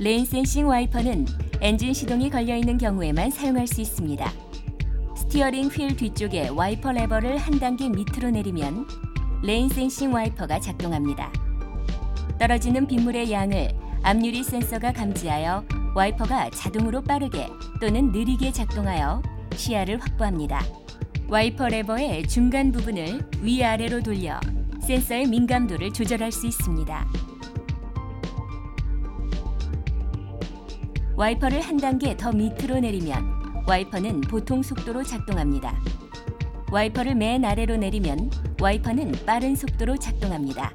rain sensing 와이퍼는 엔진 시동이 걸려 있는 경우에만 사용할 수 있습니다. 스티어링 휠 뒤쪽에 와이퍼 레버를 한 단계 밑으로 내리면 rain sensing 와이퍼가 작동합니다. 떨어지는 빗물의 양을 앞유리 센서가 감지하여 와이퍼가 자동으로 빠르게 또는 느리게 작동하여 시야를 확보합니다. 와이퍼 레버의 중간 부분을 위아래로 돌려 센서의 민감도를 조절할 수 있습니다. 와이퍼를 한 단계 더 밑으로 내리면 와이퍼는 보통 속도로 작동합니다. 와이퍼를 맨 아래로 내리면 와이퍼는 빠른 속도로 작동합니다.